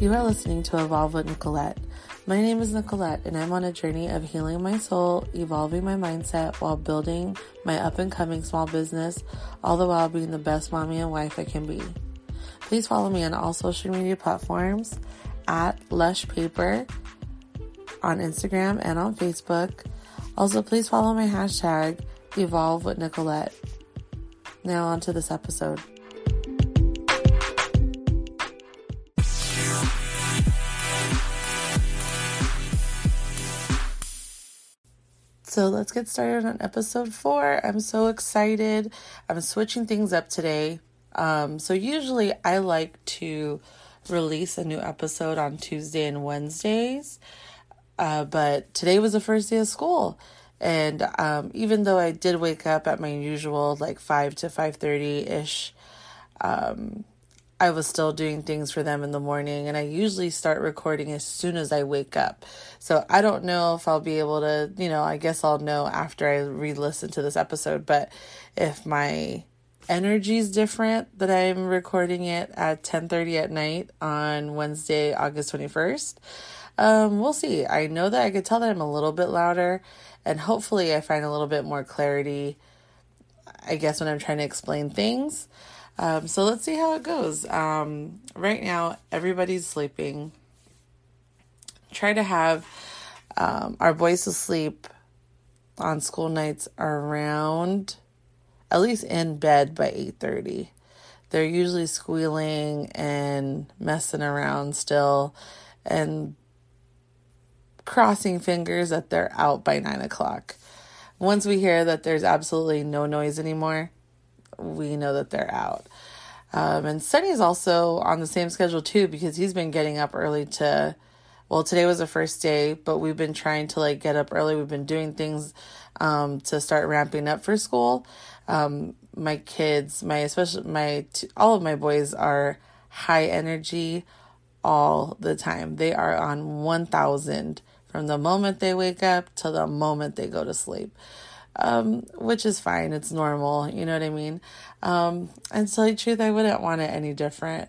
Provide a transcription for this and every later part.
You are listening to Evolve with Nicolette. My name is Nicolette, and I'm on a journey of healing my soul, evolving my mindset while building my up and coming small business, all the while being the best mommy and wife I can be. Please follow me on all social media platforms at Lush Paper on Instagram and on Facebook. Also, please follow my hashtag Evolve with Nicolette. Now, on to this episode. So let's get started on episode four. I'm so excited. I'm switching things up today. Um, so usually I like to release a new episode on Tuesday and Wednesdays, uh, but today was the first day of school, and um, even though I did wake up at my usual like five to five thirty ish, um, I was still doing things for them in the morning, and I usually start recording as soon as I wake up. So I don't know if I'll be able to, you know, I guess I'll know after I re listen to this episode, but if my energy is different that I'm recording it at 10:30 at night on Wednesday, August 21st. Um, we'll see. I know that I could tell that I'm a little bit louder, and hopefully, I find a little bit more clarity. I guess when I'm trying to explain things. Um, so let's see how it goes. Um, right now, everybody's sleeping. Try to have um, our boys asleep on school nights around at least in bed by 8:30. They're usually squealing and messing around still and crossing fingers that they're out by nine o'clock. Once we hear that there's absolutely no noise anymore, we know that they're out. Um, and Sunny's also on the same schedule too because he's been getting up early to. Well, today was the first day, but we've been trying to like get up early. We've been doing things um, to start ramping up for school. Um, my kids, my especially my all of my boys are high energy all the time. They are on one thousand from the moment they wake up to the moment they go to sleep um, which is fine. It's normal. You know what I mean? Um, and the truth, I wouldn't want it any different.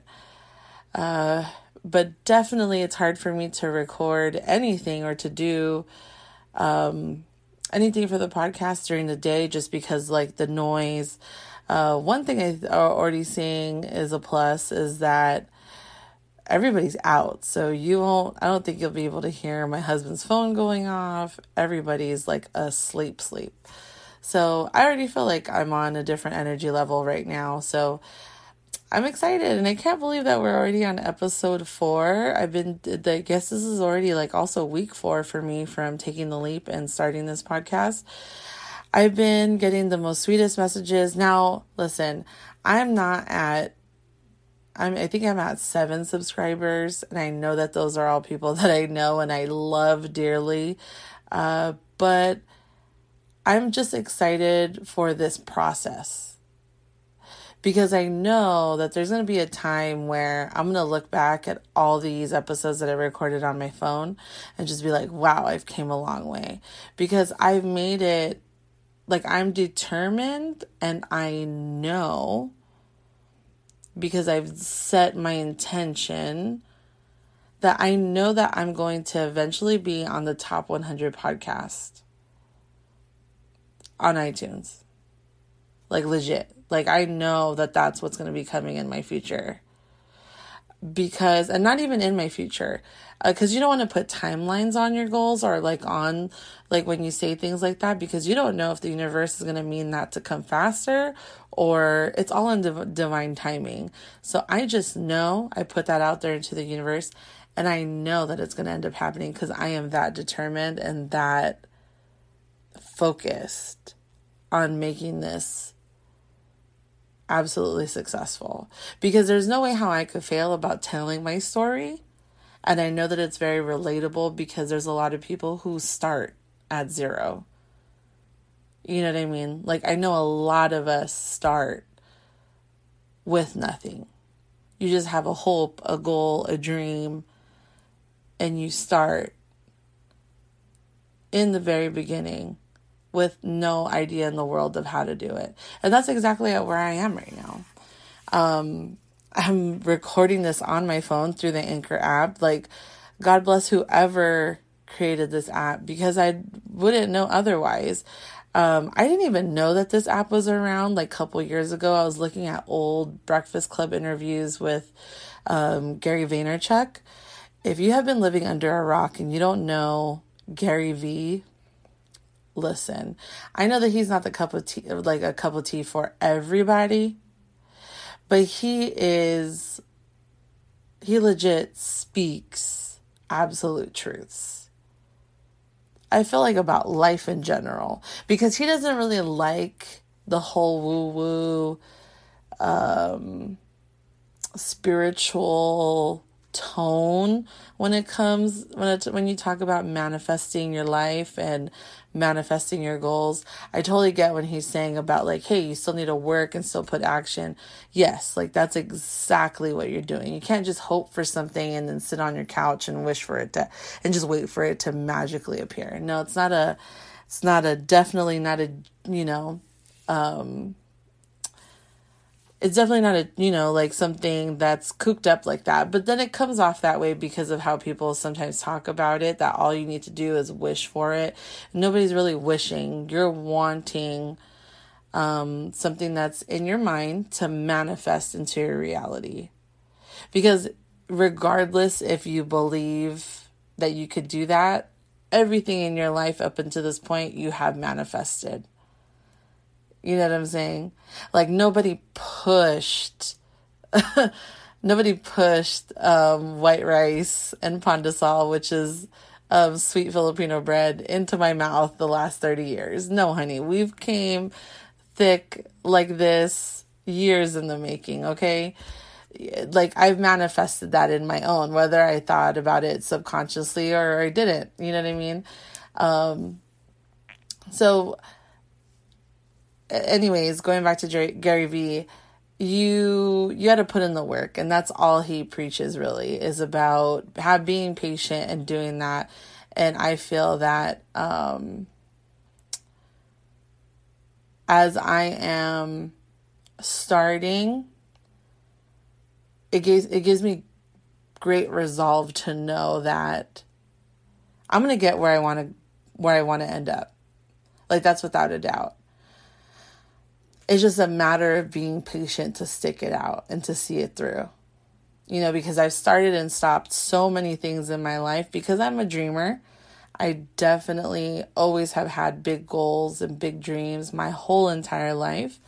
Uh, but definitely, it's hard for me to record anything or to do um, anything for the podcast during the day just because, like, the noise. Uh, one thing I'm already seeing is a plus is that everybody's out. So you won't, I don't think you'll be able to hear my husband's phone going off. Everybody's like asleep, sleep. So I already feel like I'm on a different energy level right now. So I'm excited and I can't believe that we're already on episode four. I've been, I guess this is already like also week four for me from taking the leap and starting this podcast. I've been getting the most sweetest messages. Now, listen, I'm not at I'm, I think I'm at seven subscribers, and I know that those are all people that I know and I love dearly. Uh, but I'm just excited for this process because I know that there's going to be a time where I'm going to look back at all these episodes that I recorded on my phone and just be like, wow, I've came a long way because I've made it like I'm determined and I know because I've set my intention that I know that I'm going to eventually be on the top 100 podcast on iTunes. Like legit. Like I know that that's what's going to be coming in my future. Because and not even in my future because uh, you don't want to put timelines on your goals or like on like when you say things like that because you don't know if the universe is going to mean that to come faster or it's all in div- divine timing. So i just know i put that out there into the universe and i know that it's going to end up happening because i am that determined and that focused on making this absolutely successful because there's no way how I could fail about telling my story and I know that it's very relatable because there's a lot of people who start at zero. You know what I mean? Like, I know a lot of us start with nothing. You just have a hope, a goal, a dream, and you start in the very beginning with no idea in the world of how to do it. And that's exactly where I am right now. Um, I'm recording this on my phone through the Anchor app. Like, God bless whoever created this app because I wouldn't know otherwise. Um, I didn't even know that this app was around like a couple years ago. I was looking at old Breakfast Club interviews with um, Gary Vaynerchuk. If you have been living under a rock and you don't know Gary Vee, listen. I know that he's not the cup of tea, like a cup of tea for everybody, but he is, he legit speaks absolute truths. I feel like about life in general because he doesn't really like the whole woo woo um spiritual tone when it comes when it when you talk about manifesting your life and manifesting your goals. I totally get when he's saying about like, hey, you still need to work and still put action. Yes, like that's exactly what you're doing. You can't just hope for something and then sit on your couch and wish for it to and just wait for it to magically appear. No, it's not a it's not a definitely not a you know um it's definitely not a you know like something that's cooked up like that but then it comes off that way because of how people sometimes talk about it that all you need to do is wish for it. Nobody's really wishing. You're wanting um, something that's in your mind to manifest into your reality. Because regardless if you believe that you could do that everything in your life up until this point you have manifested you know what I'm saying? Like nobody pushed nobody pushed um, white rice and pandesal, which is um, sweet Filipino bread, into my mouth the last 30 years. No, honey, we've came thick like this years in the making, okay? Like I've manifested that in my own, whether I thought about it subconsciously or I didn't. You know what I mean? Um, so anyways, going back to Gary Vee, you you had to put in the work, and that's all he preaches. Really, is about have being patient and doing that. And I feel that um, as I am starting, it gives it gives me great resolve to know that I'm gonna get where I want to where I want to end up. Like that's without a doubt it's just a matter of being patient to stick it out and to see it through. You know, because I've started and stopped so many things in my life because I'm a dreamer. I definitely always have had big goals and big dreams my whole entire life.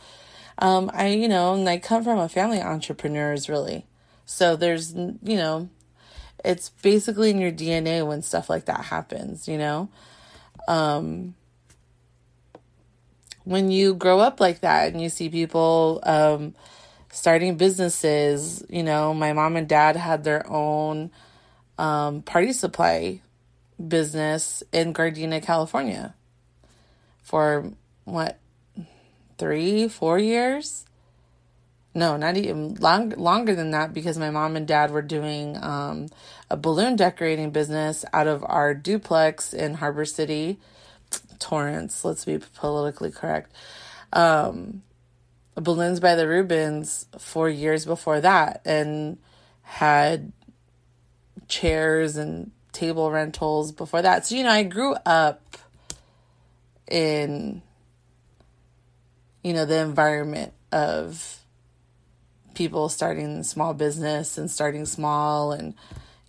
Um, I, you know, and I come from a family of entrepreneurs, really. So there's, you know, it's basically in your DNA when stuff like that happens, you know? Um, when you grow up like that and you see people um, starting businesses, you know, my mom and dad had their own um, party supply business in Gardena, California for what, three, four years? No, not even long, longer than that because my mom and dad were doing um, a balloon decorating business out of our duplex in Harbor City Torrance, let's be politically correct. Um, Balloons by the Rubens four years before that and had chairs and table rentals before that. So, you know, I grew up in, you know, the environment of people starting small business and starting small and,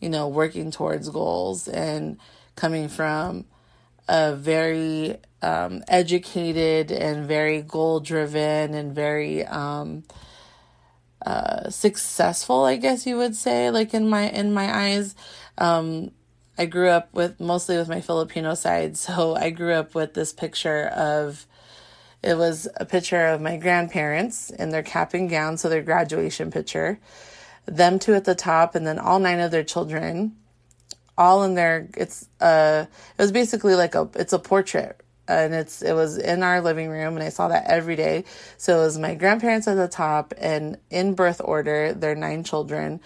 you know, working towards goals and coming from a very um, educated and very goal driven and very um, uh, successful, I guess you would say, like in my in my eyes. Um, I grew up with mostly with my Filipino side, so I grew up with this picture of it was a picture of my grandparents in their cap and gown, so their graduation picture, them two at the top, and then all nine of their children all in there. It's uh, it was basically like a it's a portrait, and it's it was in our living room, and I saw that every day. So it was my grandparents at the top, and in birth order, their nine children,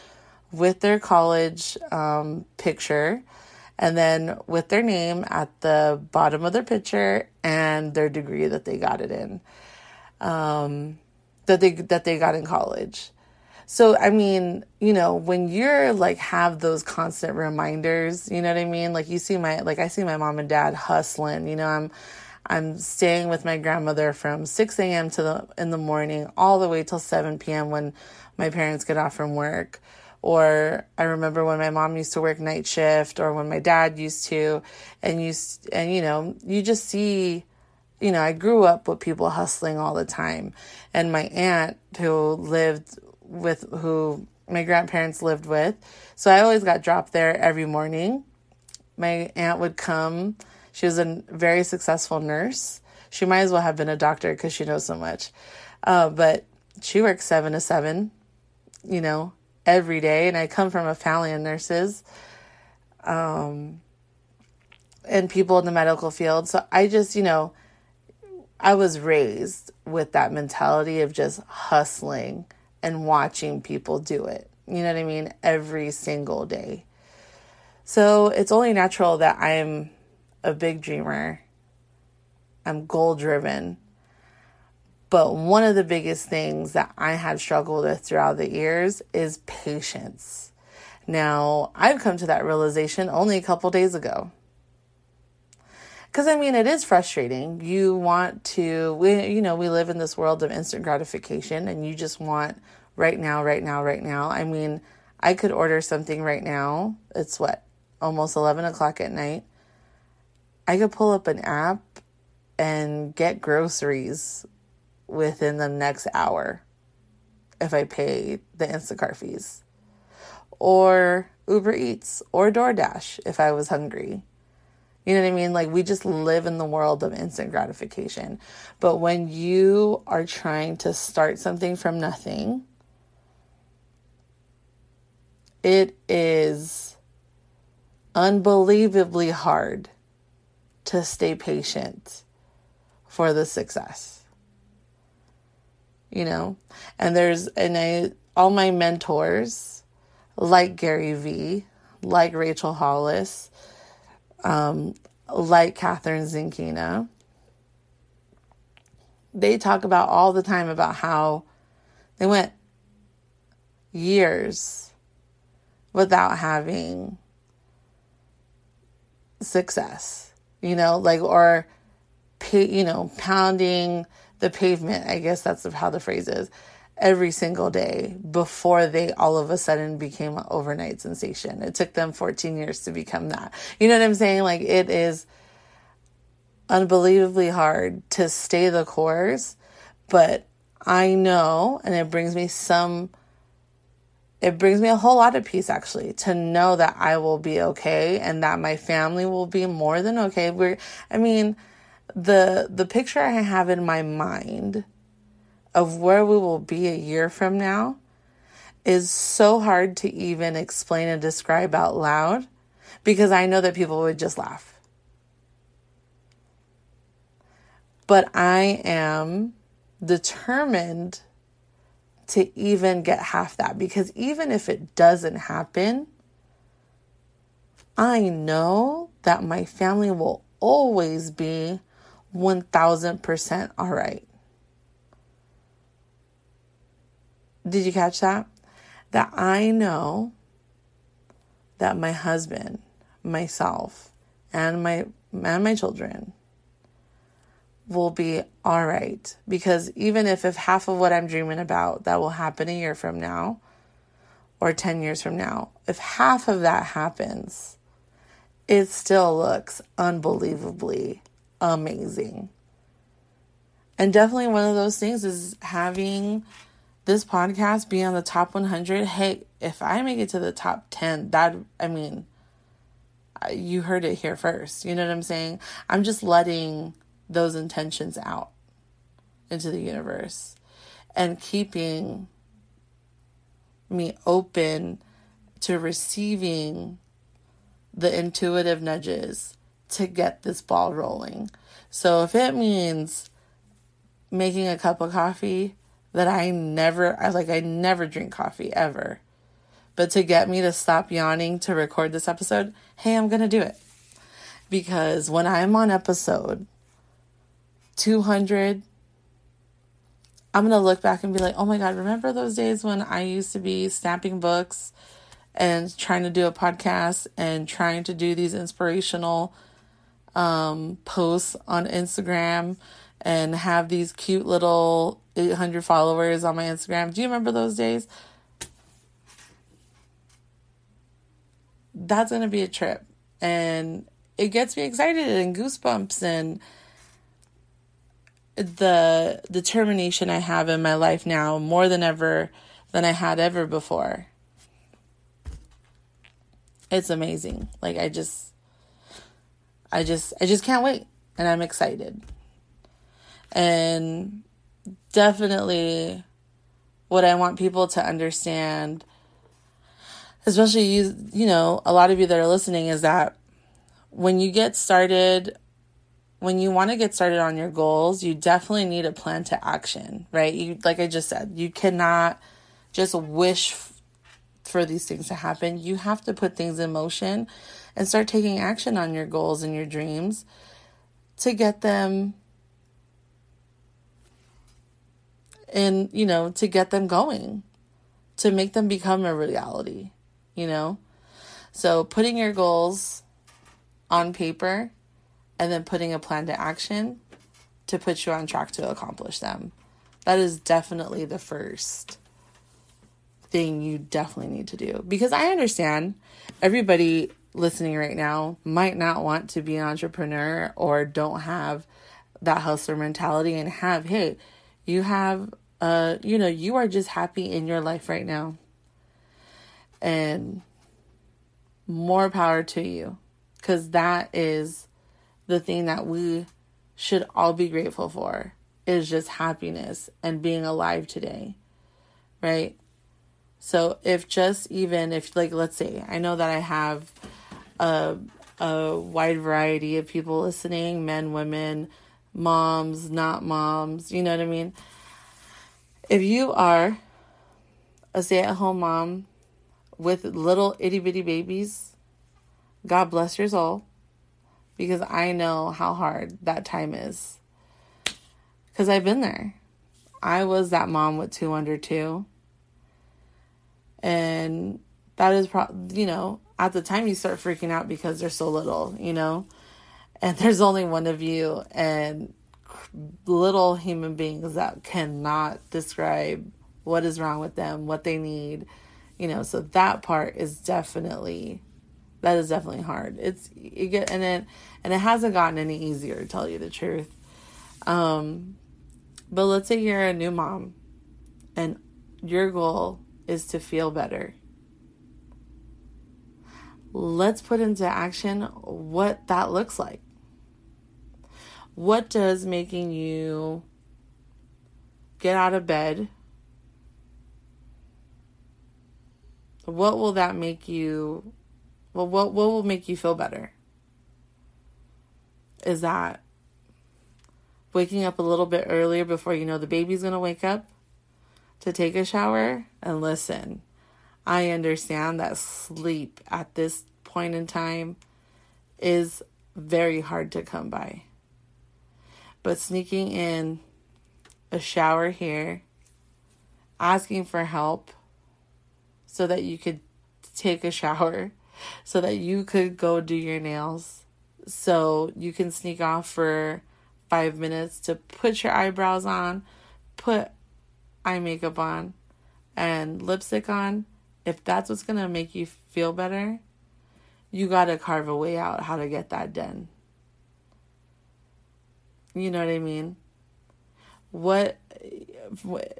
with their college um, picture, and then with their name at the bottom of their picture and their degree that they got it in, um, that they that they got in college. So, I mean, you know, when you're like have those constant reminders, you know what I mean? Like you see my like I see my mom and dad hustling, you know, I'm I'm staying with my grandmother from 6 a.m. to the in the morning all the way till 7 p.m. when my parents get off from work. Or I remember when my mom used to work night shift or when my dad used to and you and you know, you just see you know, I grew up with people hustling all the time. And my aunt who lived with who my grandparents lived with. So I always got dropped there every morning. My aunt would come. She was a very successful nurse. She might as well have been a doctor because she knows so much. Uh, but she works seven to seven, you know, every day. And I come from a family of nurses um, and people in the medical field. So I just, you know, I was raised with that mentality of just hustling and watching people do it. You know what I mean? Every single day. So it's only natural that I'm a big dreamer. I'm goal driven. But one of the biggest things that I have struggled with throughout the years is patience. Now, I've come to that realization only a couple days ago. Because I mean, it is frustrating. You want to, we, you know, we live in this world of instant gratification and you just want right now, right now, right now. I mean, I could order something right now. It's what, almost 11 o'clock at night. I could pull up an app and get groceries within the next hour if I pay the Instacart fees. Or Uber Eats or DoorDash if I was hungry. You know what I mean? Like we just live in the world of instant gratification. But when you are trying to start something from nothing, it is unbelievably hard to stay patient for the success. You know? And there's and I all my mentors like Gary Vee, like Rachel Hollis, um, like Kathrin Zenkina, they talk about all the time about how they went years without having success, you know, like, or, you know, pounding the pavement, I guess that's how the phrase is, every single day before they all of a sudden became an overnight sensation. It took them 14 years to become that. You know what I'm saying? Like it is unbelievably hard to stay the course, but I know, and it brings me some, it brings me a whole lot of peace actually to know that I will be okay and that my family will be more than okay. We're, I mean, the, the picture I have in my mind of where we will be a year from now is so hard to even explain and describe out loud because I know that people would just laugh. But I am determined to even get half that because even if it doesn't happen, I know that my family will always be 1000% all right. Did you catch that? That I know that my husband, myself, and my and my children will be all right because even if if half of what I'm dreaming about that will happen a year from now or 10 years from now, if half of that happens, it still looks unbelievably amazing. And definitely one of those things is having this podcast be on the top 100, hey, if I make it to the top 10, that, I mean, you heard it here first. You know what I'm saying? I'm just letting those intentions out into the universe and keeping me open to receiving the intuitive nudges to get this ball rolling. So if it means making a cup of coffee that I never, I like, I never drink coffee ever. But to get me to stop yawning to record this episode, hey, I'm going to do it. Because when I'm on episode 200, I'm going to look back and be like, oh my God, remember those days when I used to be snapping books and trying to do a podcast and trying to do these inspirational um, posts on Instagram and have these cute little 800 followers on my Instagram. Do you remember those days? That's going to be a trip. And it gets me excited and goosebumps and the determination I have in my life now more than ever than I had ever before. It's amazing. Like I just I just I just can't wait and I'm excited. And definitely what I want people to understand especially you you know, a lot of you that are listening is that when you get started when you want to get started on your goals, you definitely need a plan to action, right? You like I just said, you cannot just wish for these things to happen. You have to put things in motion and start taking action on your goals and your dreams to get them and, you know, to get them going, to make them become a reality, you know? So putting your goals on paper and then putting a plan to action to put you on track to accomplish them. That is definitely the first thing you definitely need to do. Because I understand everybody listening right now might not want to be an entrepreneur or don't have that hustler mentality and have, hey, you have uh, you know, you are just happy in your life right now. And more power to you. Cause that is the thing that we should all be grateful for is just happiness and being alive today. Right? So if just even if like let's say I know that I have a a wide variety of people listening, men, women, moms, not moms, you know what I mean? If you are a stay-at-home mom with little itty bitty babies, God bless your soul because I know how hard that time is. Because I've been there. I was that mom with two under two. And that is, pro- you know, at the time you start freaking out because they're so little, you know, and there's only one of you and little human beings that cannot describe what is wrong with them, what they need, you know, so that part is definitely that is definitely hard. It's you get and it and it hasn't gotten any easier to tell you the truth. Um, but let's say you're a new mom, and your goal is to feel better. Let's put into action what that looks like. What does making you get out of bed? What will that make you well, what what will make you feel better? Is that waking up a little bit earlier before you know the baby's going to wake up to take a shower and listen. I understand that sleep at this point in time is very hard to come by. But sneaking in a shower here, asking for help so that you could take a shower so that you could go do your nails. So you can sneak off for five minutes to put your eyebrows on, put eye makeup on, and lipstick on. If that's what's to make you feel better, you got to carve a way out how to get that done. You know what I mean? What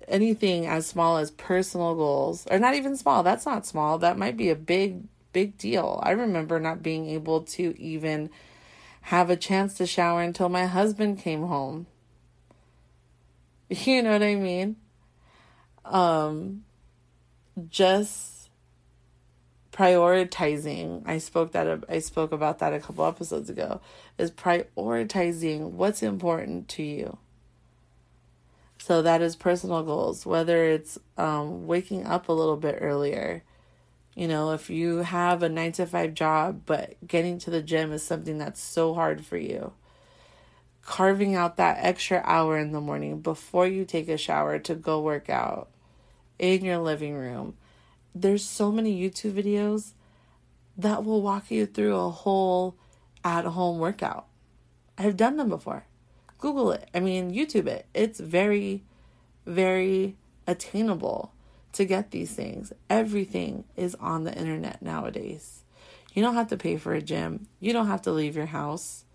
anything as small as personal goals, or not even small, that's not small. That might be a big big deal. I remember not being able to even have a chance to shower until my husband came home. You know what I mean? Um just prioritizing. I spoke that I spoke about that a couple episodes ago. Is prioritizing what's important to you. So that is personal goals, whether it's um, waking up a little bit earlier, you know, if you have a nine to five job, but getting to the gym is something that's so hard for you, carving out that extra hour in the morning before you take a shower to go work out in your living room. There's so many YouTube videos that will walk you through a whole at home workout. I've done them before. Google it. I mean, YouTube it. It's very, very attainable to get these things. Everything is on the internet nowadays. You don't have to pay for a gym. You don't have to leave your house.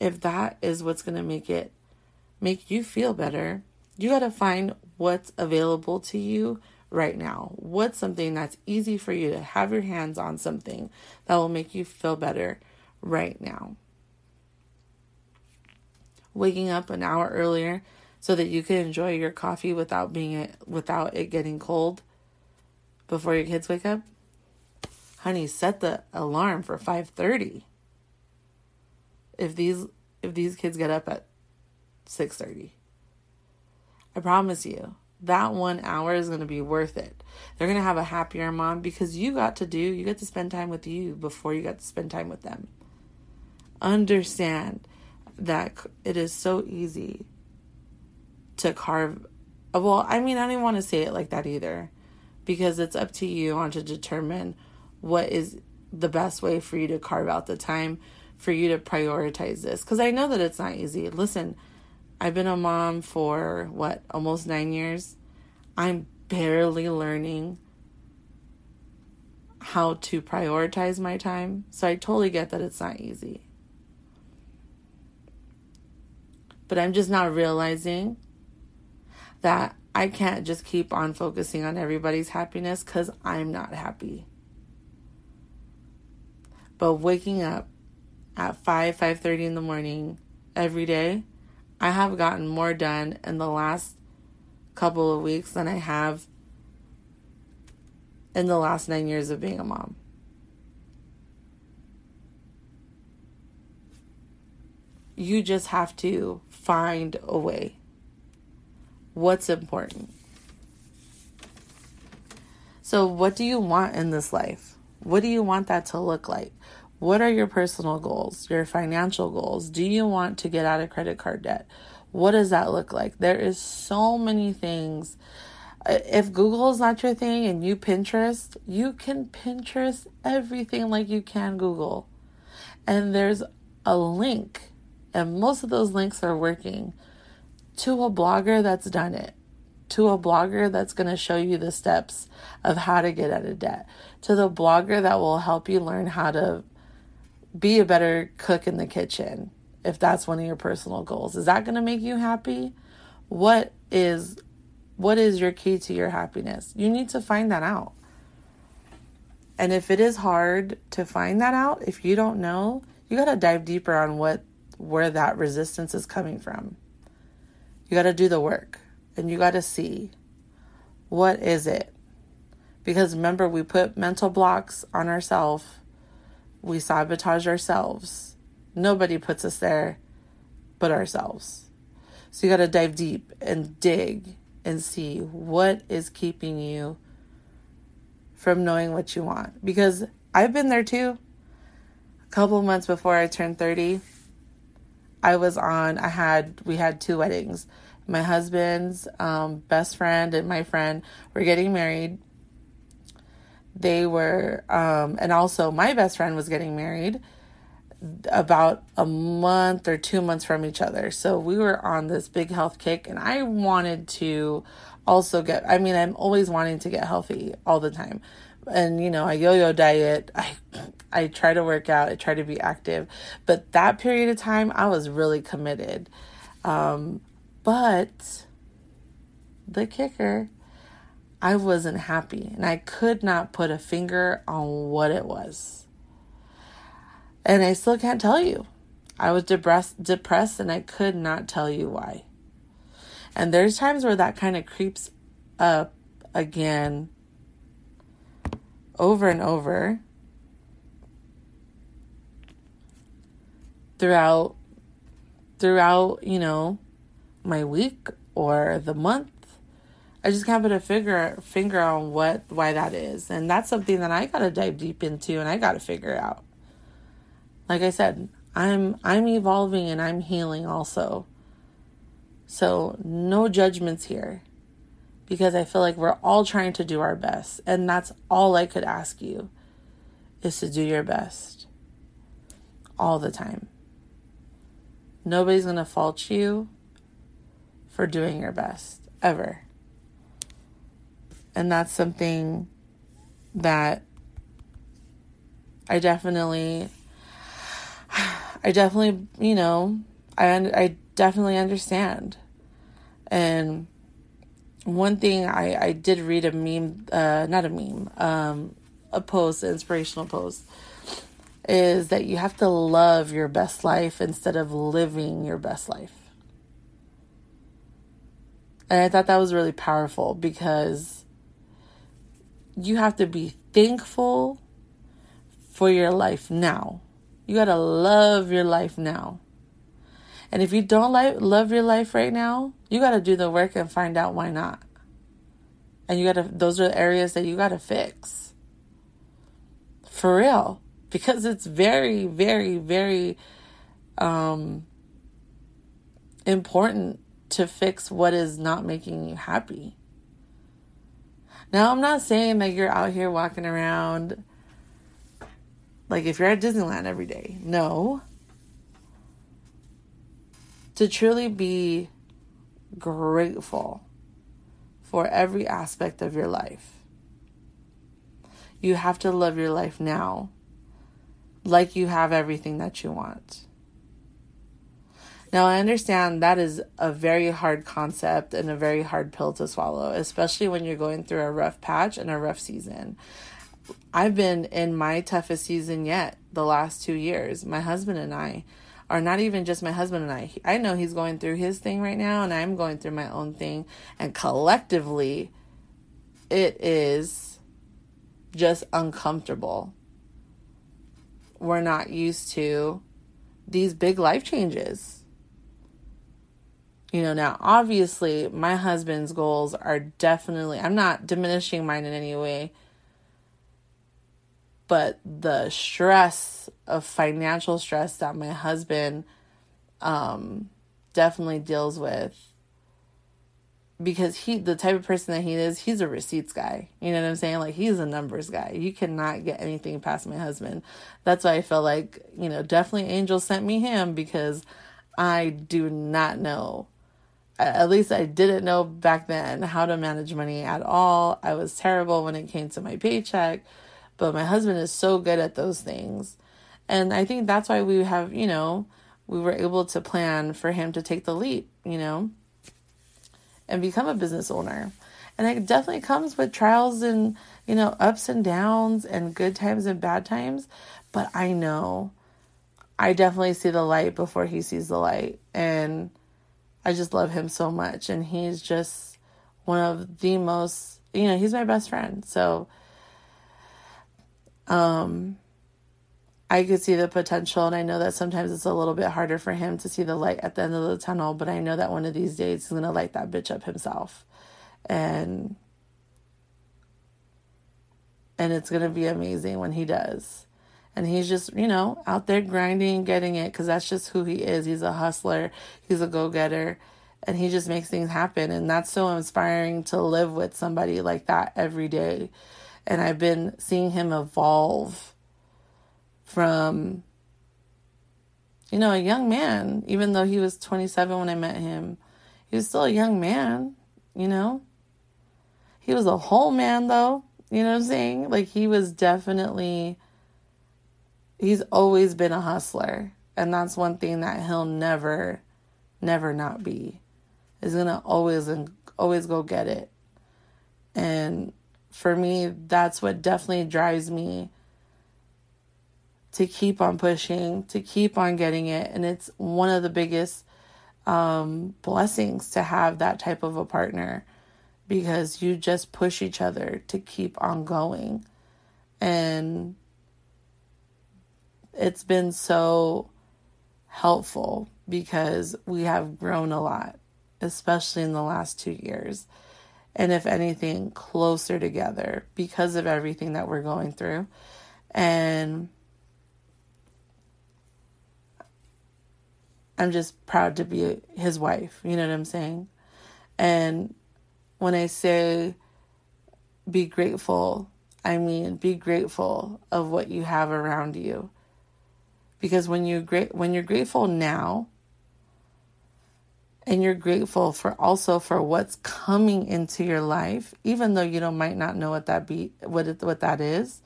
If that is what's going to make it make you feel better, you got to find what's available to you right now. What's something that's easy for you to have your hands on something that will make you feel better right now. Waking up an hour earlier so that you can enjoy your coffee without being without it getting cold before your kids wake up. Honey, set the alarm for 5:30. If these if these kids get up at 6:30. I promise you, that 1 hour is going to be worth it. They're going to have a happier mom because you got to do, you get to spend time with you before you got to spend time with them. Understand that it is so easy to carve. Uh, well, I mean, I don't want to say it like that either because it's up to you on to determine what is the best way for you to carve out the time for you to prioritize this because I know that it's not easy. Listen, I've been a mom for what, almost nine years. I'm barely learning how to prioritize my time. So I totally get that it's not easy. But I'm just not realizing that I can't just keep on focusing on everybody's happiness because I'm not happy. But waking up at 5 5:30 in the morning every day, I have gotten more done in the last couple of weeks than I have in the last 9 years of being a mom. You just have to find a way. What's important? So, what do you want in this life? What do you want that to look like? What are your personal goals, your financial goals? Do you want to get out of credit card debt? What does that look like? There is so many things. If Google is not your thing and you Pinterest, you can Pinterest everything like you can Google. And there's a link, and most of those links are working to a blogger that's done it to a blogger that's going to show you the steps of how to get out of debt, to the blogger that will help you learn how to be a better cook in the kitchen if that's one of your personal goals. Is that going to make you happy? What is what is your key to your happiness? You need to find that out. And if it is hard to find that out, if you don't know, you got to dive deeper on what where that resistance is coming from. You got to do the work and you got to see what is it? Because remember we put mental blocks on ourselves we sabotage ourselves. Nobody puts us there but ourselves. So you got to dive deep and dig and see what is keeping you from knowing what you want. Because I've been there too. A couple months before I turned 30, I was on, I had, we had two weddings. My husband's um, best friend and my friend were getting married they were um, and also my best friend was getting married about a month or two months from each other. So we were on this big health kick and i wanted to also get i mean i'm always wanting to get healthy all the time. And you know i yo-yo diet i i try to work out i try to be active. But that period of time i was really committed. Um, but the kicker I wasn't happy and I could not put a finger on what it was. And I still can't tell you. I was depressed depressed and I could not tell you why. And there's times where that kind of creeps up again over and over throughout throughout, you know, my week or the month I just can't put a finger finger on what why that is. And that's something that I gotta dive deep into and I gotta figure out. Like I said, I'm I'm evolving and I'm healing also. So, no judgments here. Because I feel like we're all trying to do our best, and that's all I could ask you is to do your best all the time. Nobody's to fault you for doing your best ever. And that's something that I definitely I definitely, you know, I I definitely understand. And one thing I I did read a meme, uh, not a meme, um, a post, an inspirational post, is that you have to love your best life instead of living your best life. And I thought that was really powerful because you have to be thankful for your life now. You got to love your life now. And if you don't like love your life right now, you got to do the work and find out why not. And you got to those are the areas that you got to fix. For real, because it's very very very um important to fix what is not making you happy. Now, I'm not saying that you're out here walking around like if you're at Disneyland every day. No. To truly be grateful for every aspect of your life, you have to love your life now like you have everything that you want. Now, I understand that is a very hard concept and a very hard pill to swallow, especially when you're going through a rough patch and a rough season. I've been in my toughest season yet the last two years. My husband and I are not even just my husband and I. I know he's going through his thing right now, and I'm going through my own thing. And collectively, it is just uncomfortable. We're not used to these big life changes. You know, now obviously, my husband's goals are definitely, I'm not diminishing mine in any way but the stress of financial stress that my husband um, definitely deals with because he the type of person that he is he's a receipts guy. You know what i'm saying? Like he's a numbers guy. You cannot get anything past my husband. That's why i feel like you know definitely angel sent me him because i do not know at least i didn't know back then how to manage money at all i was terrible when it came to my paycheck but my husband is so good at those things. And I think that's why we have, you know, we were able to plan for him to take the leap, you know, and become a business owner. And it definitely comes with trials and, you know, ups and downs and good times and bad times. But I know I definitely see the light before he sees the light. And I just love him so much. And he's just one of the most, you know, he's my best friend. So, um, I could see the potential, and I know that sometimes it's a little bit harder for him to see the light at the end of the tunnel, but I know that one of these days he's gonna light that bitch up himself. And and it's gonna be amazing when he does. And he's just, you know, out there grinding, getting it, because that's just who he is. He's a hustler, he's a go getter, and he just makes things happen. And that's so inspiring to live with somebody like that every day. And I've been seeing him evolve from you know a young man even though he was 27 when I met him. He was still a young man you know? He was a whole man though. You know what I'm saying? Like he was definitely he's always been a hustler and that's one thing that he'll never never not be is to always and always go get it and for me, that's what definitely drives me to keep on pushing, to keep on getting it. And it's one of the biggest um, blessings to have that type of a partner because you just push each other to keep on going. And it's been so helpful because we have grown a lot, especially in the last two years and if anything, closer together because of everything that we're going through. And I'm just proud to be his wife. You know what I'm saying? And when I say be grateful, I mean be grateful of what you have around you. Because when you when you're grateful now, and you're grateful for also for what's coming into your life, even though you don't might not know what that be what it, what that is,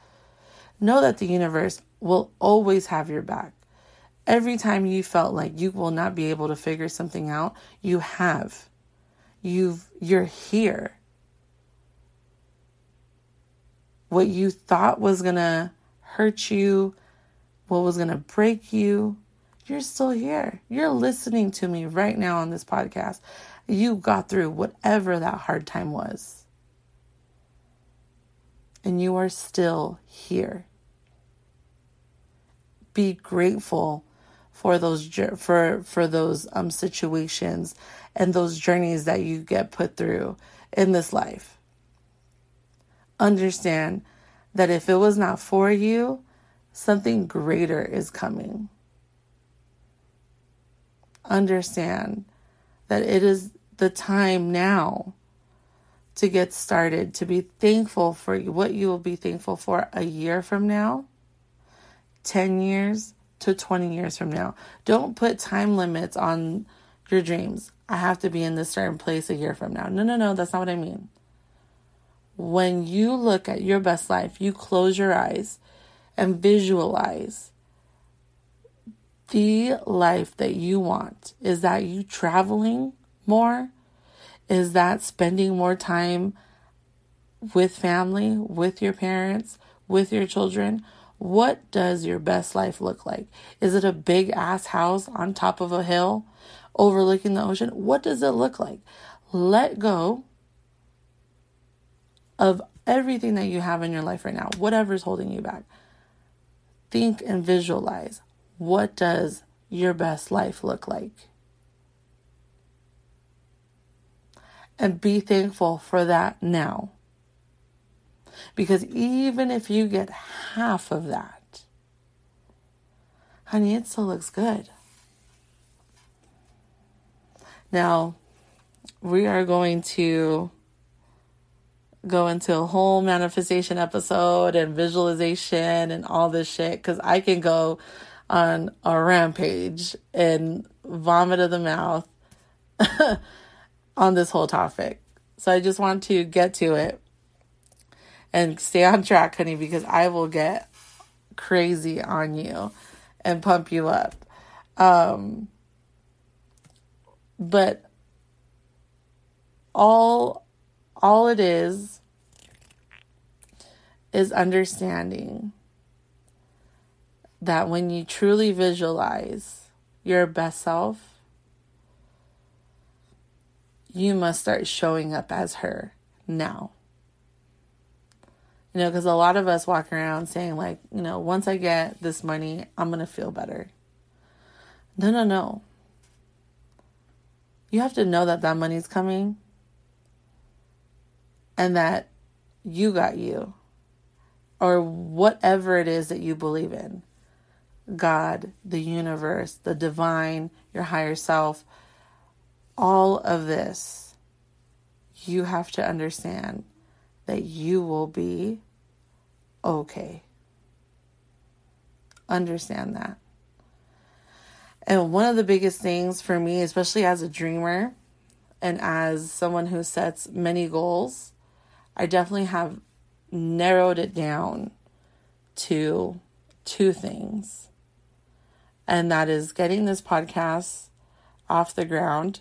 know that the universe will always have your back. Every time you felt like you will not be able to figure something out, you have. You've you're here. What you thought was to hurt you, what was going to break you, you're still here. You're listening to me right now on this podcast. You got through whatever that hard time was. And you are still here. Be grateful for those for for those um situations and those journeys that you get put through in this life. Understand that if it was not for you, something greater is coming understand that it is the time now to get started, to be thankful for what you will be thankful for a year from now, 10 years to 20 years from now. Don't put time limits on your dreams. I have to be in this certain place a year from now. No, no, no, that's not what I mean. When you look at your best life, you close your eyes and visualize the life that you want? Is that you traveling more? Is that spending more time with family, with your parents, with your children? What does your best life look like? Is it a big ass house on top of a hill overlooking the ocean? What does it look like? Let go of everything that you have in your life right now, whatever's holding you back. Think and visualize what does your best life look like? And be thankful for that now. Because even if you get half of that, honey, it still looks good. Now, we are going to go into a whole manifestation episode and visualization and all this shit because I can go on a rampage and vomit of the mouth on this whole topic. So I just want to get to it and stay on track, honey, because I will get crazy on you and pump you up. Um, but all all it is is understanding that when you truly visualize your best self, you must start showing up as her now. You know, because a lot of us walk around saying, like, you know, once I get this money, I'm going to feel better. No, no, no. You have to know that that money's coming and that you got you or whatever it is that you believe in. God, the universe, the divine, your higher self, all of this, you have to understand that you will be okay. Understand that. And one of the biggest things for me, especially as a dreamer and as someone who sets many goals, I definitely have narrowed it down to two things and that is getting this podcast off the ground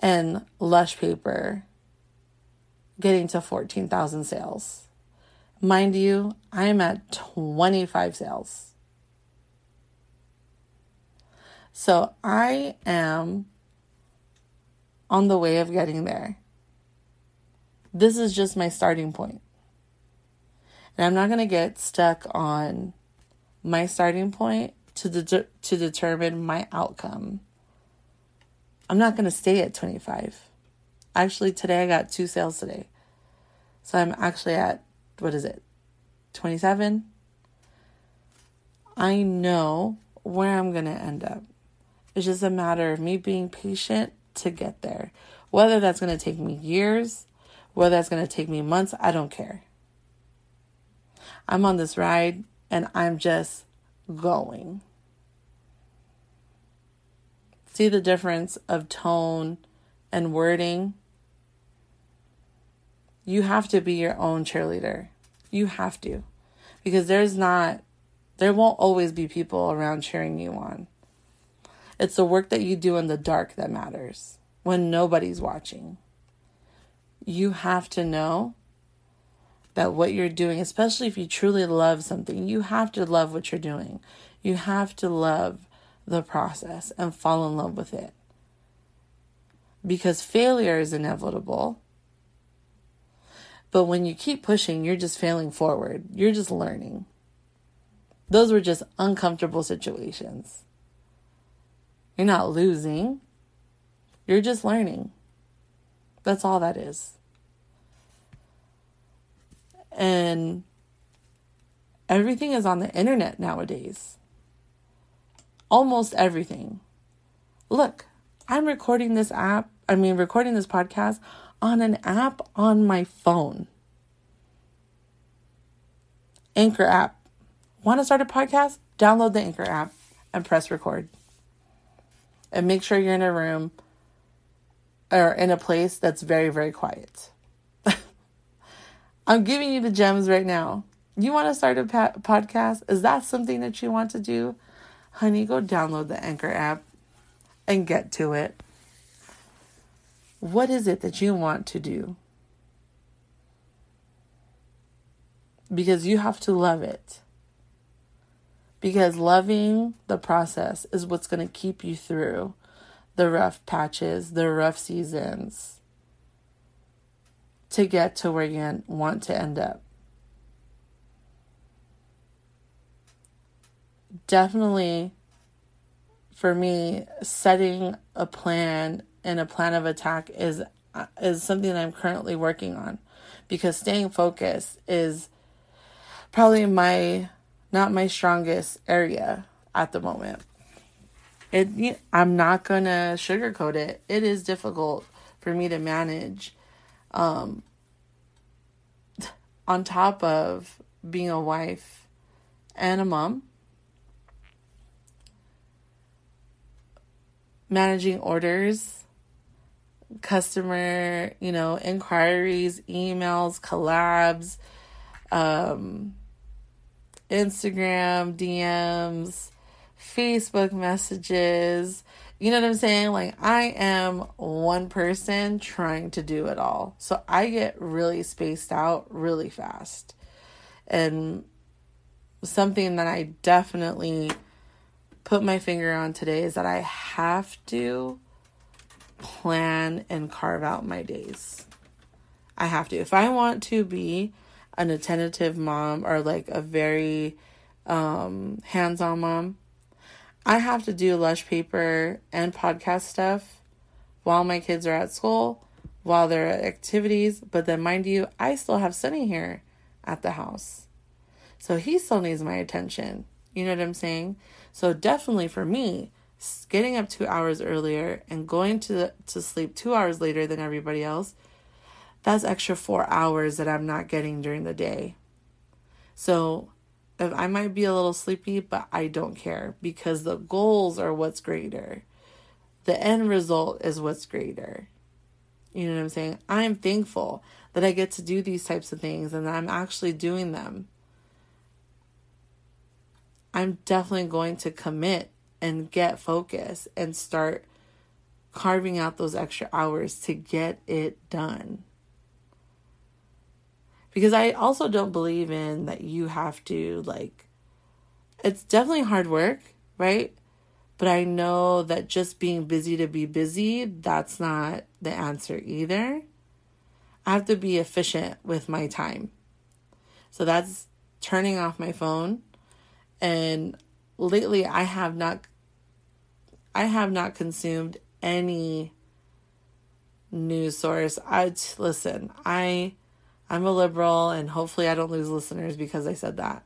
and Lush Paper getting to 14,000 sales. Mind you, I am at 25 sales. So I am on the way of getting there. This is just my starting point. And I'm not going to get stuck on my starting point to de- to determine my outcome. I'm not going to stay at 25. Actually, today I got two sales today. So I'm actually at what is it? 27. I know where I'm going to end up. It's just a matter of me being patient to get there. Whether that's going to take me years, whether that's going to take me months, I don't care. I'm on this ride and I'm just going. See the difference of tone and wording? You have to be your own cheerleader. You have to. Because there's not, there won't always be people around cheering you on. It's the work that you do in the dark that matters when nobody's watching. You have to know that what you're doing, especially if you truly love something, you have to love what you're doing. You have to love the process and fall in love with it. Because failure is inevitable. But when you keep pushing, you're just failing forward. You're just learning. Those were just uncomfortable situations. You're not losing, you're just learning. That's all that is. And everything is on the internet nowadays. Almost everything. Look, I'm recording this app, I mean, recording this podcast on an app on my phone. Anchor app. Want to start a podcast? Download the Anchor app and press record. And make sure you're in a room or in a place that's very, very quiet. I'm giving you the gems right now. You want to start a pa- podcast? Is that something that you want to do? Honey, go download the Anchor app and get to it. What is it that you want to do? Because you have to love it. Because loving the process is what's going to keep you through the rough patches, the rough seasons to get to where you want to end up. Definitely, for me, setting a plan and a plan of attack is is something I'm currently working on because staying focused is probably my not my strongest area at the moment. It I'm not going to sugarcoat it. It is difficult for me to manage um, on top of being a wife and a mom, managing orders, customer, you know, inquiries, emails, collabs, um, Instagram DMs, Facebook messages, you know what I'm saying? Like, I am one person trying to do it all. So I get really spaced out really fast. And something that I definitely put my finger on today is that I have to plan and carve out my days. I have to. If I want to be an attentive mom or like a very um, hands on mom, I have to do lush paper and podcast stuff while my kids are at school, while they're at activities. But then, mind you, I still have Sunny here at the house. So he still needs my attention. You know what I'm saying? So, definitely for me, getting up two hours earlier and going to, to sleep two hours later than everybody else, that's extra four hours that I'm not getting during the day. So, if I might be a little sleepy, but I don't care because the goals are what's greater. The end result is what's greater. You know what I'm saying? I'm thankful that I get to do these types of things and I'm actually doing them. I'm definitely going to commit and get focus and start carving out those extra hours to get it done because I also don't believe in that you have to like it's definitely hard work, right? But I know that just being busy to be busy, that's not the answer either. I have to be efficient with my time. So that's turning off my phone and lately I have not I have not consumed any news source. I listen, I I'm a liberal, and hopefully, I don't lose listeners because I said that.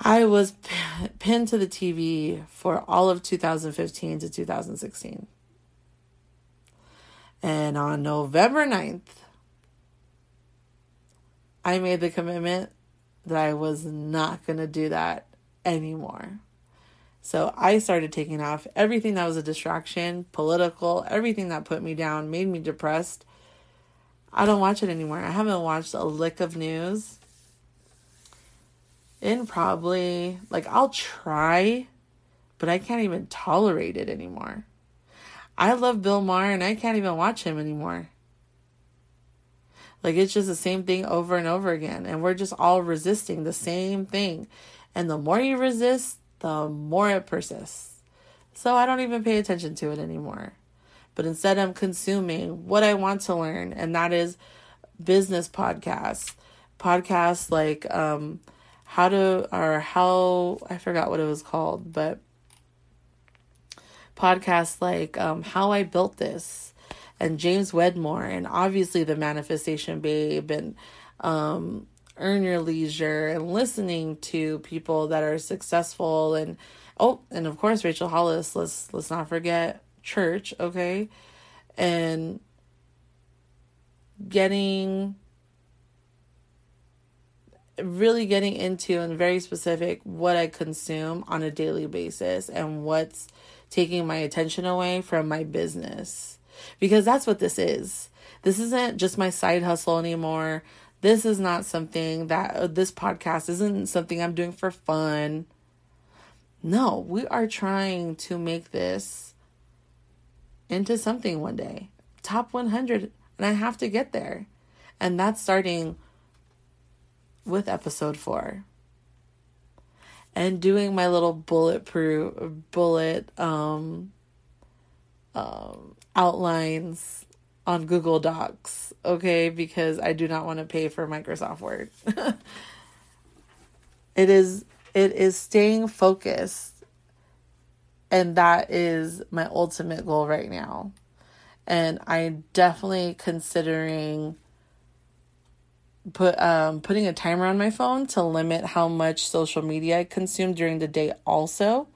I was p- pinned to the TV for all of 2015 to 2016. And on November 9th, I made the commitment that I was not going to do that anymore. So I started taking off everything that was a distraction, political, everything that put me down, made me depressed. I don't watch it anymore. I haven't watched a lick of news in probably, like, I'll try, but I can't even tolerate it anymore. I love Bill Maher and I can't even watch him anymore. Like it's just the same thing over and over again. And we're just all resisting the same thing. And the more you resist, the more it persists. So I don't even pay attention to it anymore. But instead, I'm consuming what I want to learn, and that is business podcasts. Podcasts like um, how to, or how, I forgot what it was called, but podcasts like um, How I Built This and James Wedmore, and obviously the Manifestation Babe, and um, Earn Your Leisure, and listening to people that are successful, and oh, and of course Rachel Hollis. Let's let's not forget church, okay, and getting really getting into and very specific what I consume on a daily basis and what's taking my attention away from my business because that's what this is. This isn't just my side hustle anymore. This is not something that uh, this podcast isn't something I'm doing for fun. No, we are trying to make this into something one day. Top 100 and I have to get there. And that's starting with episode 4 and doing my little bulletproof bullet um um outlines on Google Docs, okay? Because I do not want to pay for Microsoft Word. it is it is staying focused and that is my ultimate goal right now. And I'm definitely considering put um putting a timer on my phone to limit how much social media I consume during the day also.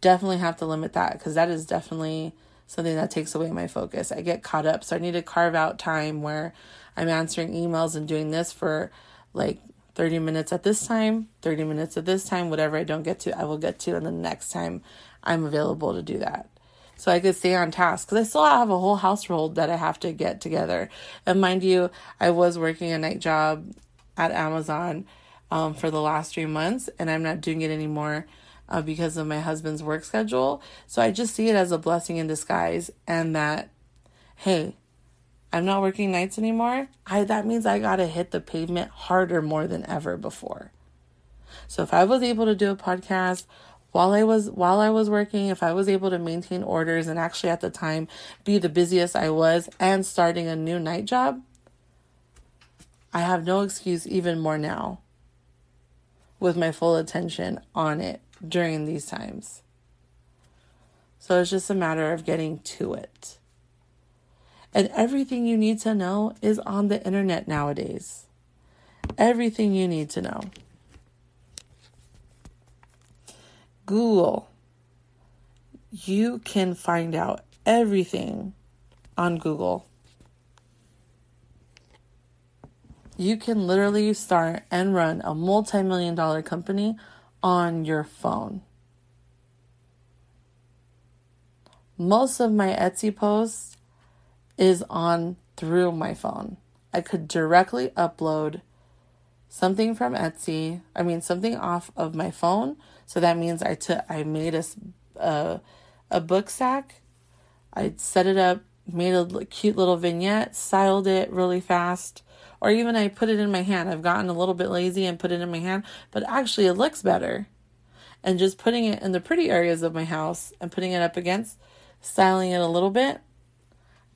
Definitely have to limit that cuz that is definitely something that takes away my focus. I get caught up. So I need to carve out time where I'm answering emails and doing this for like 30 minutes at this time, 30 minutes at this time, whatever I don't get to, I will get to and the next time I'm available to do that. So I could stay on task because I still have a whole household that I have to get together. And mind you, I was working a night job at Amazon um, for the last three months and I'm not doing it anymore uh, because of my husband's work schedule. So I just see it as a blessing in disguise and that, hey, I'm not working nights anymore. I that means I got to hit the pavement harder more than ever before. So if I was able to do a podcast while I was while I was working, if I was able to maintain orders and actually at the time be the busiest I was and starting a new night job, I have no excuse even more now with my full attention on it during these times. So it's just a matter of getting to it. And everything you need to know is on the internet nowadays. Everything you need to know. Google. You can find out everything on Google. You can literally start and run a multi million dollar company on your phone. Most of my Etsy posts is on through my phone. I could directly upload something from Etsy, I mean something off of my phone. So that means I took I made a a, a book sack. I set it up, made a cute little vignette, styled it really fast, or even I put it in my hand. I've gotten a little bit lazy and put it in my hand, but actually it looks better. And just putting it in the pretty areas of my house and putting it up against, styling it a little bit,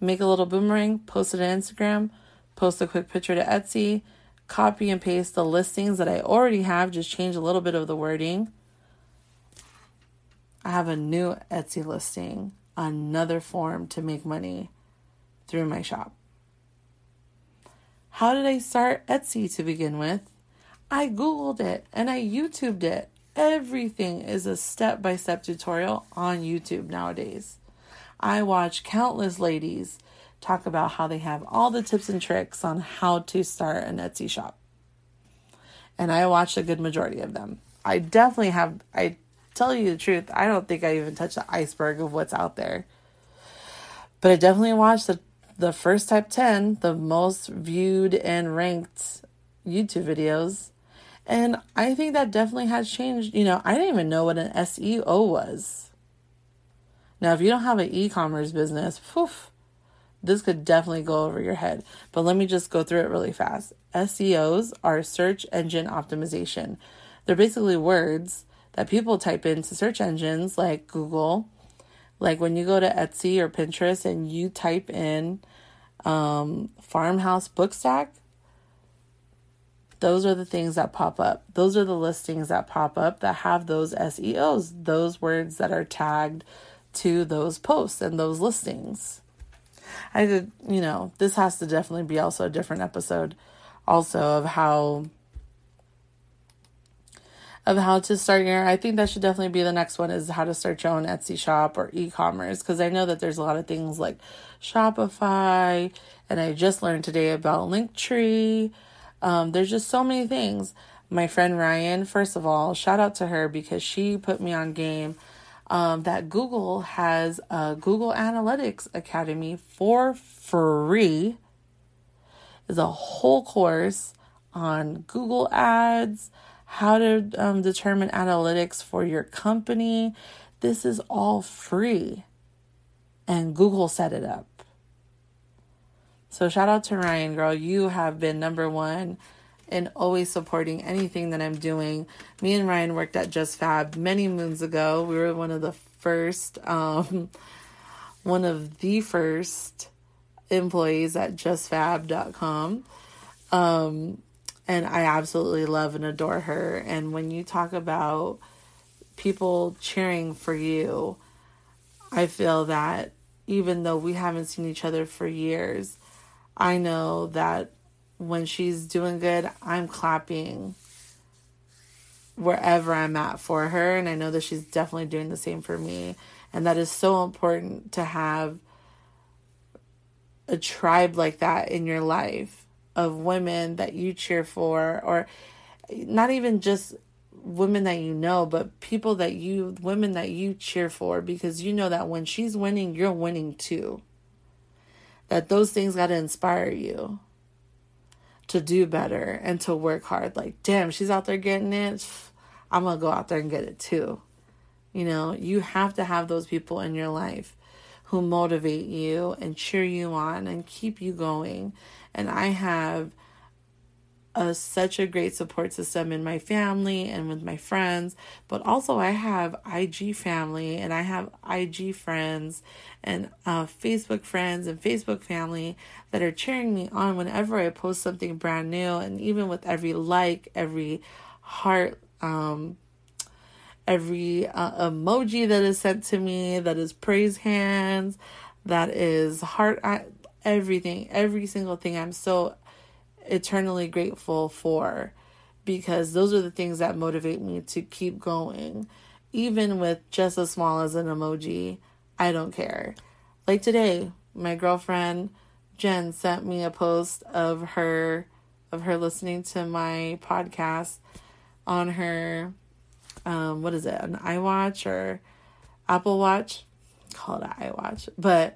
make a little boomerang, post it on Instagram, post a quick picture to Etsy, copy and paste the listings that I already have, just change a little bit of the wording. I have a new Etsy listing, another form to make money through my shop. How did I start Etsy to begin with? I Googled it and I YouTubed it. Everything is a step by step tutorial on YouTube nowadays. I watch countless ladies talk about how they have all the tips and tricks on how to start an Etsy shop. And I watched a good majority of them. I definitely have, I tell you the truth, I don't think I even touched the iceberg of what's out there. But I definitely watched the, the first type 10, the most viewed and ranked YouTube videos. And I think that definitely has changed. You know, I didn't even know what an SEO was. Now, if you don't have an e commerce business, poof, this could definitely go over your head. But let me just go through it really fast. SEOs are search engine optimization. They're basically words that people type into search engines like Google. Like when you go to Etsy or Pinterest and you type in um, farmhouse book stack, those are the things that pop up. Those are the listings that pop up that have those SEOs, those words that are tagged to those posts and those listings. I did, you know, this has to definitely be also a different episode also of how of how to start your I think that should definitely be the next one is how to start your own Etsy shop or e-commerce because I know that there's a lot of things like Shopify and I just learned today about Linktree. Um, there's just so many things. My friend Ryan, first of all, shout out to her because she put me on game um, that Google has a Google Analytics Academy for free. Is a whole course on Google Ads, how to um, determine analytics for your company. This is all free, and Google set it up. So shout out to Ryan, girl. You have been number one and always supporting anything that I'm doing. Me and Ryan worked at Just Fab many moons ago. We were one of the first, um, one of the first employees at justfab.com. Um, and I absolutely love and adore her. And when you talk about people cheering for you, I feel that even though we haven't seen each other for years, I know that when she's doing good, I'm clapping wherever I'm at for her. And I know that she's definitely doing the same for me. And that is so important to have a tribe like that in your life of women that you cheer for, or not even just women that you know, but people that you, women that you cheer for, because you know that when she's winning, you're winning too. That those things got to inspire you to do better and to work hard. Like, damn, she's out there getting it. I'm going to go out there and get it too. You know, you have to have those people in your life who motivate you and cheer you on and keep you going. And I have a, such a great support system in my family and with my friends, but also I have IG family and I have IG friends and uh, Facebook friends and Facebook family that are cheering me on whenever I post something brand new, and even with every like, every heart, um, every uh, emoji that is sent to me, that is praise hands, that is heart, everything, every single thing. I'm so eternally grateful for because those are the things that motivate me to keep going. Even with just as small as an emoji, I don't care. Like today, my girlfriend Jen sent me a post of her of her listening to my podcast on her um what is it, an iWatch or Apple Watch? Call it an iWatch. But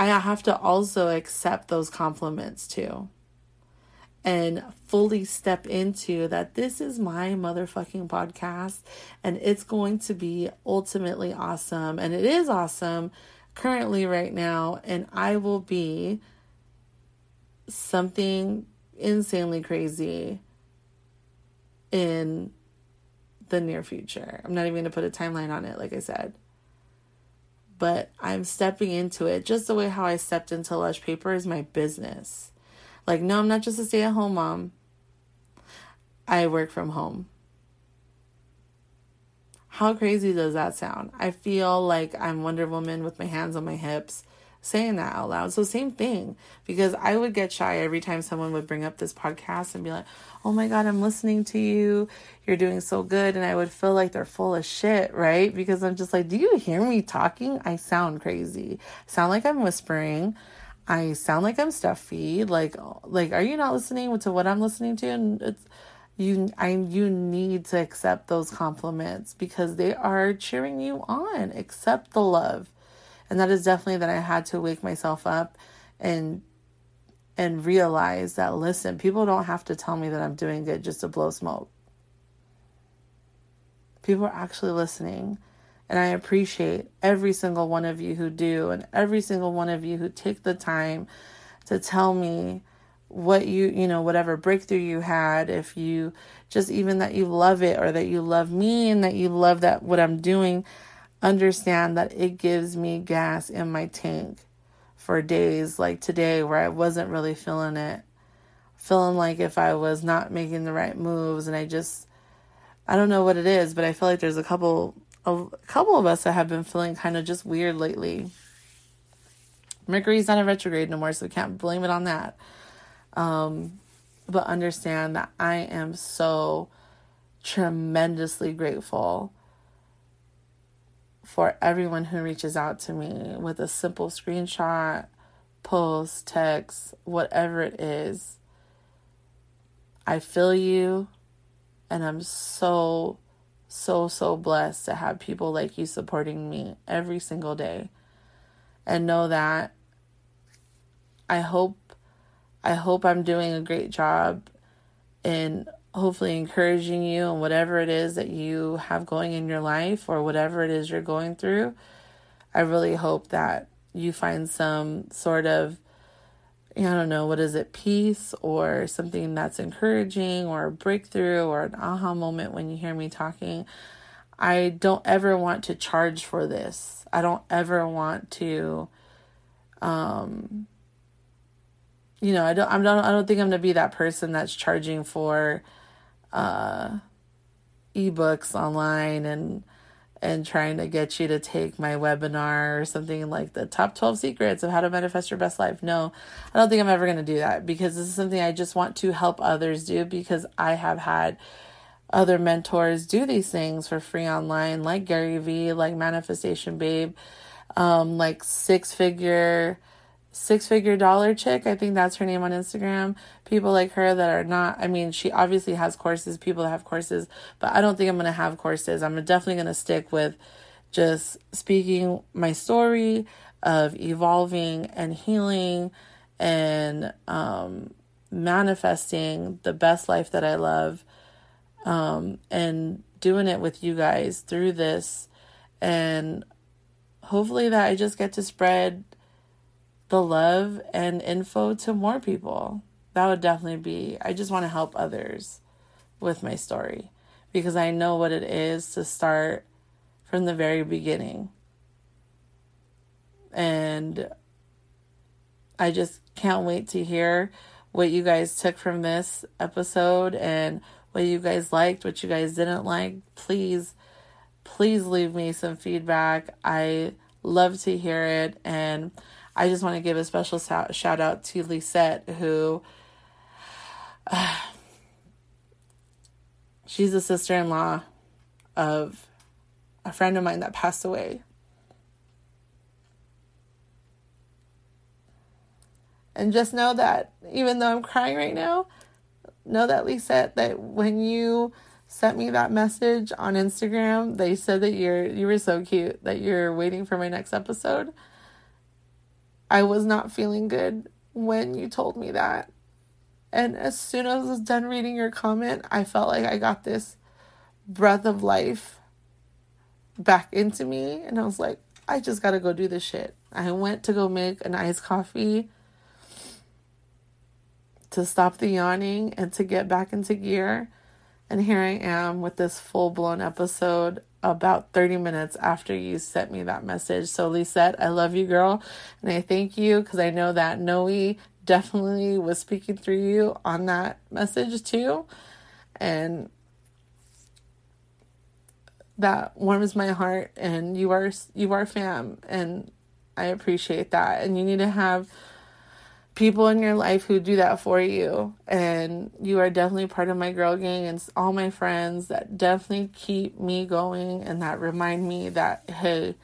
I have to also accept those compliments too. And fully step into that this is my motherfucking podcast and it's going to be ultimately awesome. And it is awesome currently right now. And I will be something insanely crazy in the near future. I'm not even going to put a timeline on it, like I said but I'm stepping into it just the way how I stepped into Lush Paper is my business. Like, no, I'm not just a stay at home mom. I work from home. How crazy does that sound? I feel like I'm Wonder Woman with my hands on my hips, saying that out loud. So, same thing, because I would get shy every time someone would bring up this podcast and be like, oh my God, I'm listening to you. You're doing so good. And I would feel like they're full of shit, right? Because I'm just like, do you hear me talking? I sound crazy. Sound like I'm whispering. I sound like I'm stuffy. Like, like, are you not listening to what I'm listening to? And it's, you I you need to accept those compliments because they are cheering you on. Accept the love. And that is definitely that I had to wake myself up and and realize that listen, people don't have to tell me that I'm doing good just to blow smoke. People are actually listening. And I appreciate every single one of you who do, and every single one of you who take the time to tell me what you, you know, whatever breakthrough you had, if you just even that you love it or that you love me and that you love that what I'm doing, understand that it gives me gas in my tank for days like today where I wasn't really feeling it. Feeling like if I was not making the right moves and I just I don't know what it is, but I feel like there's a couple a couple of us that have been feeling kind of just weird lately. Mercury's not in retrograde no more, so we can't blame it on that. Um, but understand that I am so tremendously grateful for everyone who reaches out to me with a simple screenshot, post, text, whatever it is. I feel you, and I'm so, so, so blessed to have people like you supporting me every single day. And know that I hope I hope I'm doing a great job in hopefully encouraging you and whatever it is that you have going in your life or whatever it is you're going through. I really hope that you find some sort of I don't know, what is it, peace or something that's encouraging or a breakthrough or an aha moment when you hear me talking. I don't ever want to charge for this. I don't ever want to um you know, I don't, I don't, I don't think I'm gonna be that person that's charging for, uh, ebooks online and and trying to get you to take my webinar or something like the top 12 secrets of how to manifest your best life. No, I don't think I'm ever going to do that because this is something I just want to help others do because I have had other mentors do these things for free online, like Gary Vee, like Manifestation Babe, um, like six figure six figure dollar chick. I think that's her name on Instagram. People like her that are not, I mean, she obviously has courses, people that have courses, but I don't think I'm going to have courses. I'm definitely going to stick with just speaking my story of evolving and healing and um, manifesting the best life that I love um, and doing it with you guys through this. And hopefully that I just get to spread the love and info to more people. That would definitely be, I just want to help others with my story because I know what it is to start from the very beginning. And I just can't wait to hear what you guys took from this episode and what you guys liked, what you guys didn't like. Please, please leave me some feedback. I love to hear it. And I just want to give a special shout out to Lisette, who uh, she's a sister in law of a friend of mine that passed away. And just know that even though I'm crying right now, know that Lisette, that when you sent me that message on Instagram, they said that you're you were so cute that you're waiting for my next episode. I was not feeling good when you told me that. And as soon as I was done reading your comment, I felt like I got this breath of life back into me. And I was like, I just gotta go do this shit. I went to go make an iced coffee to stop the yawning and to get back into gear. And here I am with this full blown episode about 30 minutes after you sent me that message. So, Lisette, I love you, girl. And I thank you because I know that Noe definitely was speaking through you on that message too. And that warms my heart and you are you are fam and I appreciate that. And you need to have people in your life who do that for you. And you are definitely part of my girl gang and all my friends that definitely keep me going and that remind me that, hey,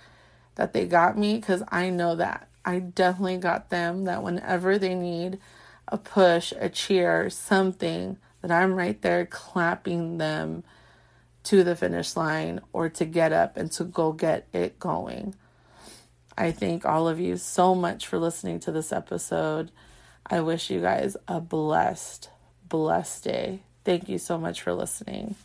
that they got me because I know that. I definitely got them that whenever they need a push, a cheer, something, that I'm right there clapping them to the finish line or to get up and to go get it going. I thank all of you so much for listening to this episode. I wish you guys a blessed, blessed day. Thank you so much for listening.